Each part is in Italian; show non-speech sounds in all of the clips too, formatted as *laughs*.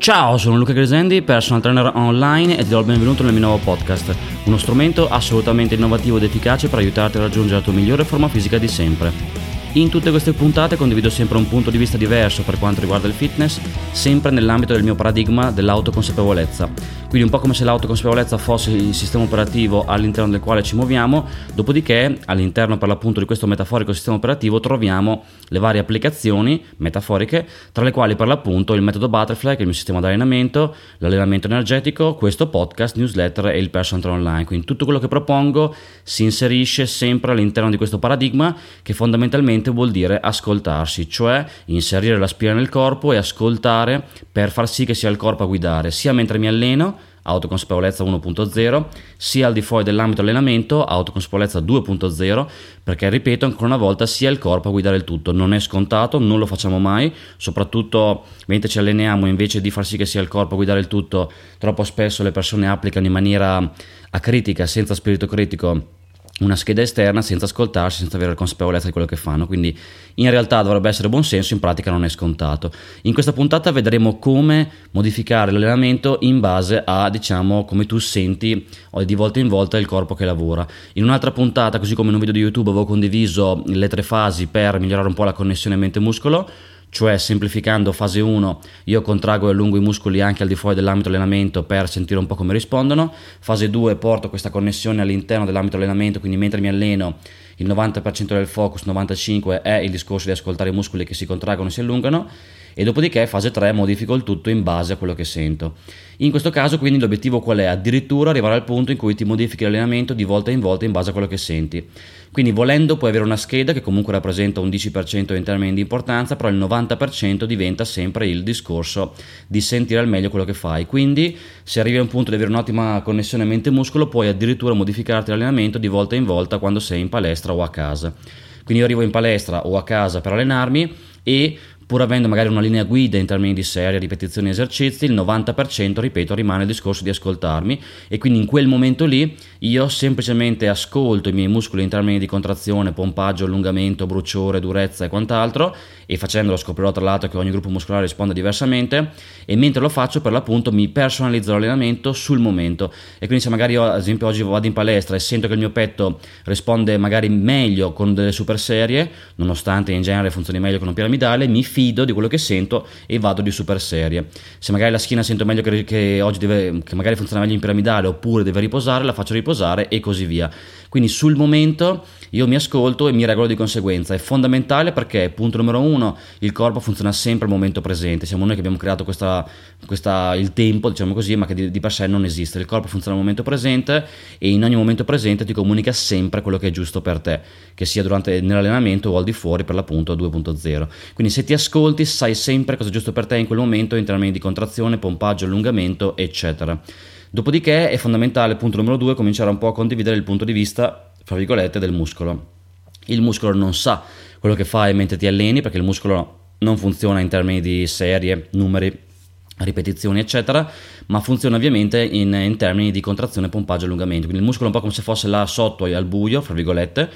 Ciao, sono Luca Gresendi, personal trainer online e ti do il benvenuto nel mio nuovo podcast, uno strumento assolutamente innovativo ed efficace per aiutarti a raggiungere la tua migliore forma fisica di sempre. In tutte queste puntate condivido sempre un punto di vista diverso per quanto riguarda il fitness, sempre nell'ambito del mio paradigma dell'autoconsapevolezza. Quindi un po' come se l'autoconsapevolezza fosse il sistema operativo all'interno del quale ci muoviamo, dopodiché all'interno per l'appunto di questo metaforico sistema operativo troviamo le varie applicazioni metaforiche, tra le quali per l'appunto il metodo Butterfly, che è il mio sistema di allenamento, l'allenamento energetico, questo podcast, newsletter e il personal trainer online. Quindi tutto quello che propongo si inserisce sempre all'interno di questo paradigma che fondamentalmente vuol dire ascoltarsi, cioè inserire la spina nel corpo e ascoltare per far sì che sia il corpo a guidare, sia mentre mi alleno, autoconsapevolezza 1.0, sia al di fuori dell'ambito allenamento, autoconsapevolezza 2.0, perché ripeto ancora una volta sia il corpo a guidare il tutto, non è scontato, non lo facciamo mai, soprattutto mentre ci alleniamo invece di far sì che sia il corpo a guidare il tutto, troppo spesso le persone applicano in maniera acritica, senza spirito critico una scheda esterna senza ascoltarsi, senza avere la consapevolezza di quello che fanno. Quindi in realtà dovrebbe essere buon senso, in pratica non è scontato. In questa puntata vedremo come modificare l'allenamento in base a, diciamo, come tu senti di volta in volta il corpo che lavora. In un'altra puntata, così come in un video di YouTube, avevo condiviso le tre fasi per migliorare un po' la connessione mente-muscolo cioè semplificando fase 1 io contraggo e allungo i muscoli anche al di fuori dell'ambito allenamento per sentire un po' come rispondono, fase 2 porto questa connessione all'interno dell'ambito allenamento, quindi mentre mi alleno il 90% del focus, 95% è il discorso di ascoltare i muscoli che si contraggono e si allungano e dopodiché fase 3 modifico il tutto in base a quello che sento. In questo caso quindi l'obiettivo qual è? Addirittura arrivare al punto in cui ti modifichi l'allenamento di volta in volta in base a quello che senti. Quindi volendo puoi avere una scheda che comunque rappresenta un 10% in termini di importanza, però il 90% diventa sempre il discorso di sentire al meglio quello che fai. Quindi se arrivi a un punto di avere un'ottima connessione mente-muscolo puoi addirittura modificarti l'allenamento di volta in volta quando sei in palestra o a casa. Quindi io arrivo in palestra o a casa per allenarmi e pur avendo magari una linea guida in termini di serie, ripetizioni e esercizi, il 90% ripeto rimane il discorso di ascoltarmi. E quindi in quel momento lì io semplicemente ascolto i miei muscoli in termini di contrazione, pompaggio, allungamento, bruciore, durezza e quant'altro. E facendolo scoprirò tra l'altro che ogni gruppo muscolare risponde diversamente. E mentre lo faccio per l'appunto mi personalizzo l'allenamento sul momento. E quindi se magari io ad esempio oggi vado in palestra e sento che il mio petto risponde magari meglio con delle super serie nonostante in genere funzioni meglio con un piramidale mi fido fido di quello che sento e vado di super serie. Se magari la schiena sento meglio che, che oggi deve, che magari funziona meglio in piramidale oppure deve riposare, la faccio riposare e così via. Quindi sul momento io mi ascolto e mi regolo di conseguenza. È fondamentale perché, punto numero uno, il corpo funziona sempre al momento presente. Siamo noi che abbiamo creato questa, questa, il tempo, diciamo così, ma che di, di, per sé non esiste. Il corpo funziona al momento presente e in ogni momento presente ti comunica sempre quello che è giusto per te, che sia durante nell'allenamento o al di fuori per l'appunto 2.0. Quindi se ti ascolti sai sempre cosa è giusto per te in quel momento in termini di contrazione, pompaggio, allungamento, eccetera. Dopodiché è fondamentale, punto numero due, cominciare un po' a condividere il punto di vista, fra virgolette, del muscolo. Il muscolo non sa quello che fai mentre ti alleni perché il muscolo non funziona in termini di serie, numeri, ripetizioni, eccetera, ma funziona ovviamente in, in termini di contrazione, pompaggio e allungamento. Quindi il muscolo è un po' come se fosse là sotto al buio, fra virgolette,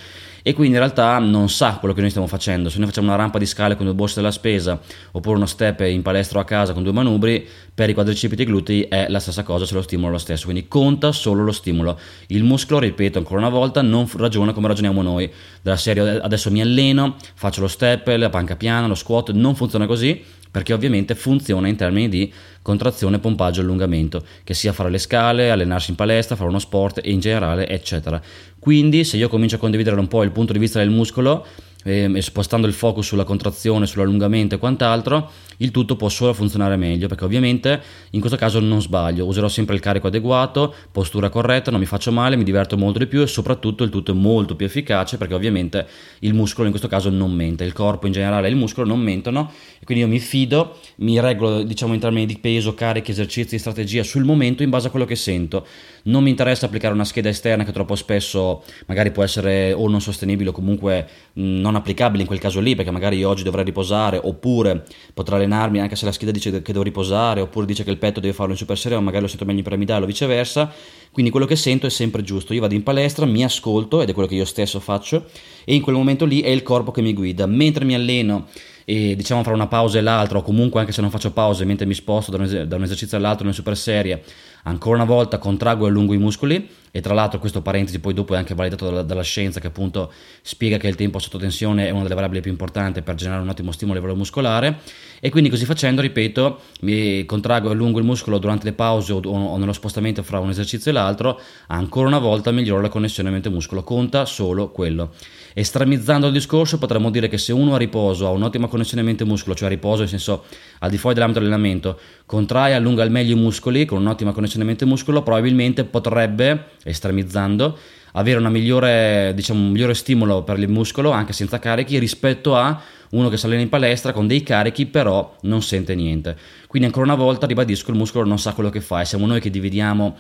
e quindi in realtà non sa quello che noi stiamo facendo. Se noi facciamo una rampa di scale con due borse della spesa oppure uno step in palestra o a casa con due manubri, per i quadricipiti e i glutei è la stessa cosa, se lo stimolo lo stesso. Quindi conta solo lo stimolo. Il muscolo, ripeto ancora una volta, non ragiona come ragioniamo noi. Della serie adesso mi alleno, faccio lo step, la panca piana, lo squat, non funziona così perché ovviamente funziona in termini di contrazione, pompaggio, allungamento, che sia fare le scale, allenarsi in palestra, fare uno sport e in generale, eccetera. Quindi se io comincio a condividere un po' il punto di vista del muscolo, eh, spostando il focus sulla contrazione, sull'allungamento e quant'altro, il tutto può solo funzionare meglio perché ovviamente in questo caso non sbaglio, userò sempre il carico adeguato, postura corretta, non mi faccio male, mi diverto molto di più e soprattutto il tutto è molto più efficace perché ovviamente il muscolo in questo caso non mente, il corpo in generale e il muscolo non mentono e quindi io mi fido, mi regolo diciamo in termini di peso, carichi, esercizi, strategia sul momento in base a quello che sento. Non mi interessa applicare una scheda esterna che troppo spesso magari può essere o non sostenibile o comunque non non applicabili in quel caso lì, perché magari io oggi dovrei riposare, oppure potrò allenarmi anche se la scheda dice che devo riposare, oppure dice che il petto deve farlo in super serie, o magari lo sento meglio in piramidale o viceversa. Quindi quello che sento è sempre giusto. Io vado in palestra, mi ascolto, ed è quello che io stesso faccio, e in quel momento lì è il corpo che mi guida. Mentre mi alleno e diciamo fra una pausa e l'altra, o comunque anche se non faccio pause, mentre mi sposto da un, es- da un esercizio all'altro nelle super serie, ancora una volta contraggo e allungo i muscoli. E tra l'altro questo parentesi poi dopo è anche validato dalla, dalla, scienza che appunto spiega che il tempo sotto tensione è una delle variabili più importanti per generare un ottimo stimolo a livello muscolare. E quindi così facendo ripeto mi contraggo e allungo il muscolo durante le pause o, o nello spostamento fra un esercizio e l'altro ancora una volta miglioro la connessione mente-muscolo. Conta solo quello estremizzando il discorso potremmo dire che se uno a riposo ha un'ottima connessione mente-muscolo cioè a riposo nel senso al di fuori dell'ambito dell'allenamento contrae e allunga al meglio i muscoli con un'ottima connessione mente-muscolo probabilmente potrebbe estremizzando, avere una migliore, diciamo, un migliore stimolo per il muscolo anche senza carichi rispetto a uno che si allena in palestra con dei carichi però non sente niente. Quindi ancora una volta ribadisco il muscolo non sa quello che fa e siamo noi che dividiamo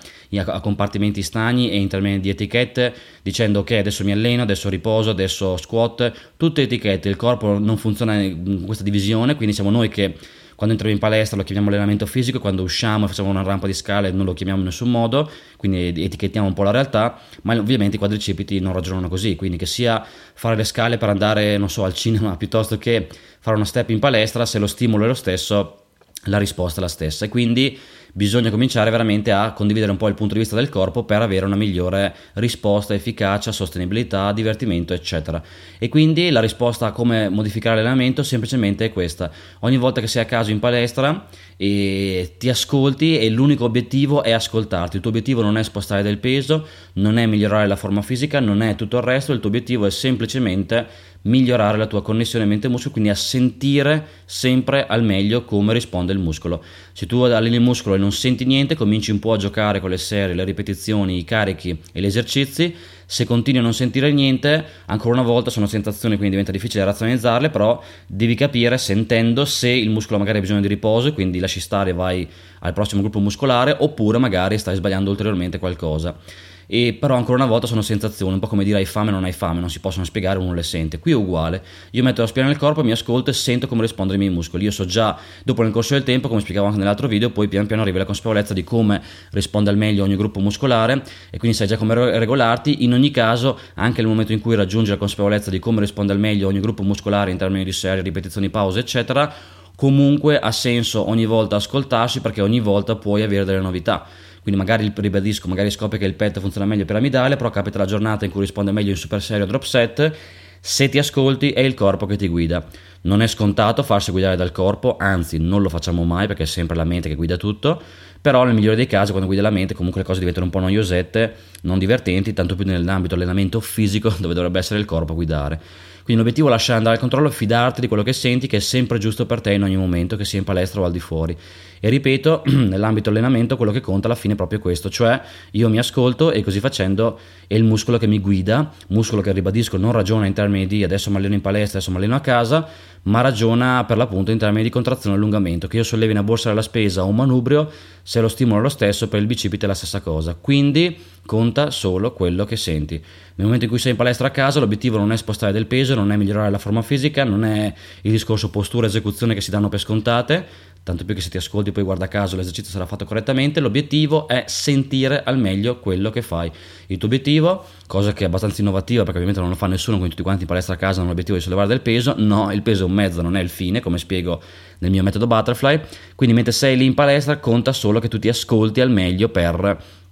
a compartimenti stagni e in termini di etichette dicendo ok adesso mi alleno, adesso riposo, adesso squat, tutte etichette, il corpo non funziona in questa divisione, quindi siamo noi che quando entriamo in palestra lo chiamiamo allenamento fisico, quando usciamo e facciamo una rampa di scale non lo chiamiamo in nessun modo, quindi etichettiamo un po' la realtà, ma ovviamente i quadricipiti non ragionano così, quindi che sia fare le scale per andare, non so, al cinema *laughs* piuttosto che fare una step in palestra, se lo stimolo è lo stesso, la risposta è la stessa. E quindi bisogna cominciare veramente a condividere un po' il punto di vista del corpo per avere una migliore risposta, efficacia, sostenibilità, divertimento, eccetera. E quindi la risposta a come modificare l'allenamento semplicemente è questa. Ogni volta che sei a caso in palestra e ti ascolti e l'unico obiettivo è ascoltarti. Il tuo obiettivo non è spostare del peso, non è migliorare la forma fisica, non è tutto il resto, il tuo obiettivo è semplicemente migliorare la tua connessione mente-muscolo, quindi a sentire sempre al meglio come risponde il muscolo. Se tu alleni il muscolo e non senti niente, cominci un po' a giocare con le serie, le ripetizioni, i carichi e gli esercizi. Se continui a non sentire niente, ancora una volta sono sensazioni, quindi diventa difficile razionalizzarle, però devi capire sentendo se il muscolo magari ha bisogno di riposo, quindi lasci stare e vai al prossimo gruppo muscolare, oppure magari stai sbagliando ulteriormente qualcosa e però ancora una volta sono sensazioni, un po' come dire hai fame o non hai fame, non si possono spiegare, uno le sente. Qui è uguale, io metto la spina nel corpo, mi ascolto e sento come rispondono i miei muscoli. Io so già, dopo nel corso del tempo, come spiegavo anche nell'altro video, poi pian piano arrivi alla consapevolezza di come risponde al meglio ogni gruppo muscolare e quindi sai già come regolarti. In ogni caso, anche nel momento in cui raggiungi la consapevolezza di come risponde al meglio ogni gruppo muscolare in termini di serie, ripetizioni, pause, eccetera, comunque ha senso ogni volta ascoltarsi perché ogni volta puoi avere delle novità quindi magari ribadisco, magari scopri che il pet funziona meglio piramidale, però capita la giornata in cui risponde meglio in super serio drop set, se ti ascolti è il corpo che ti guida. Non è scontato farsi guidare dal corpo, anzi non lo facciamo mai perché è sempre la mente che guida tutto, però nel migliore dei casi quando guida la mente comunque le cose diventano un po' noiosette, non divertenti, tanto più nell'ambito allenamento fisico *laughs* dove dovrebbe essere il corpo a guidare. Quindi l'obiettivo è lasciare andare il controllo fidarti di quello che senti che è sempre giusto per te in ogni momento, che sia in palestra o al di fuori. E ripeto, *clears throat* nell'ambito allenamento quello che conta alla fine è proprio questo, cioè io mi ascolto e così facendo è il muscolo che mi guida, muscolo che ribadisco non ragiona in termini di adesso mi alleno in palestra, adesso mi alleno a casa, ma ragiona per l'appunto in termini di contrazione e allungamento, che io sollevi una borsa della spesa o un manubrio, se lo stimolo lo stesso, per il bicipite è la stessa cosa. Quindi conta solo quello che senti. Nel momento in cui sei in palestra a casa, l'obiettivo non è spostare del peso, non è migliorare la forma fisica, non è il discorso postura esecuzione che si danno per scontate, tanto più che se ti ascolti poi guarda caso l'esercizio sarà fatto correttamente, l'obiettivo è sentire al meglio quello che fai. Il tuo obiettivo, cosa che è abbastanza innovativa perché ovviamente non lo fa nessuno, quindi tutti quanti in palestra a casa hanno l'obiettivo di sollevare del peso, no, il peso è un mezzo, non è il fine, come spiego nel mio metodo Butterfly, quindi mentre sei lì in palestra conta solo che tu ti ascolti al meglio per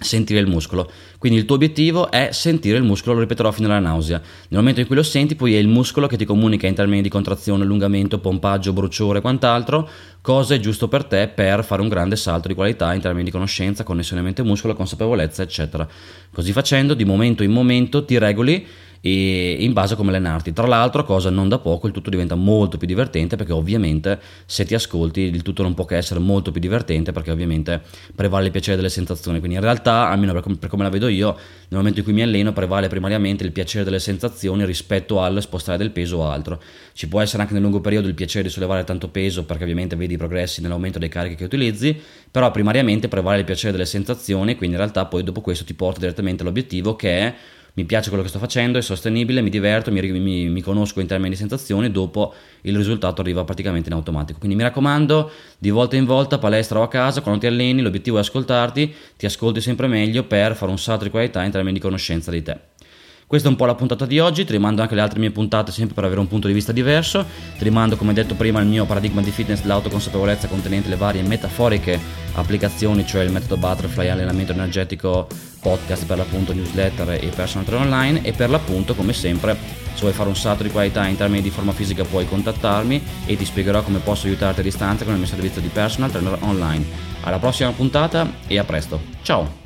sentire il muscolo. Quindi il tuo obiettivo è sentire il muscolo, lo ripeterò fino alla nausea. Nel momento in cui lo senti, poi è il muscolo che ti comunica in termini di contrazione, allungamento, pompaggio, bruciore e quant'altro, cosa è giusto per te per fare un grande salto di qualità in termini di conoscenza, connessione mente-muscolo, consapevolezza, eccetera. Così facendo, di momento in momento ti regoli e in base a come allenarti. Tra l'altro, cosa non da poco, il tutto diventa molto più divertente perché ovviamente se ti ascolti il tutto non può che essere molto più divertente perché ovviamente prevale il piacere delle sensazioni. Quindi in realtà, almeno per, com- per come la vedo io, nel momento in cui mi alleno prevale primariamente il piacere delle sensazioni rispetto al spostare del peso o altro. Ci può essere anche nel lungo periodo il piacere di sollevare tanto peso perché ovviamente vedi i progressi nell'aumento dei carichi che utilizzi, però primariamente prevale il piacere delle sensazioni, quindi in realtà poi dopo questo ti porta direttamente all'obiettivo che è mi piace quello che sto facendo, è sostenibile, mi diverto, mi, mi, mi, conosco in termini di sensazioni, dopo il risultato arriva praticamente in automatico. Quindi mi raccomando, di volta in volta, palestra o a casa, quando ti alleni, l'obiettivo è ascoltarti, ti ascolti sempre meglio per fare un salto di qualità in termini di conoscenza di te. Questa è un po' la puntata di oggi, ti rimando anche le altre mie puntate sempre per avere un punto di vista diverso, ti rimando come detto prima il mio paradigma di fitness, l'autoconsapevolezza contenente le varie metaforiche applicazioni, cioè il metodo Butterfly, allenamento energetico, podcast per l'appunto newsletter e personal trainer online e per l'appunto come sempre se vuoi fare un salto di qualità in termini di forma fisica puoi contattarmi e ti spiegherò come posso aiutarti a distanza con il mio servizio di personal trainer online. Alla prossima puntata e a presto. Ciao!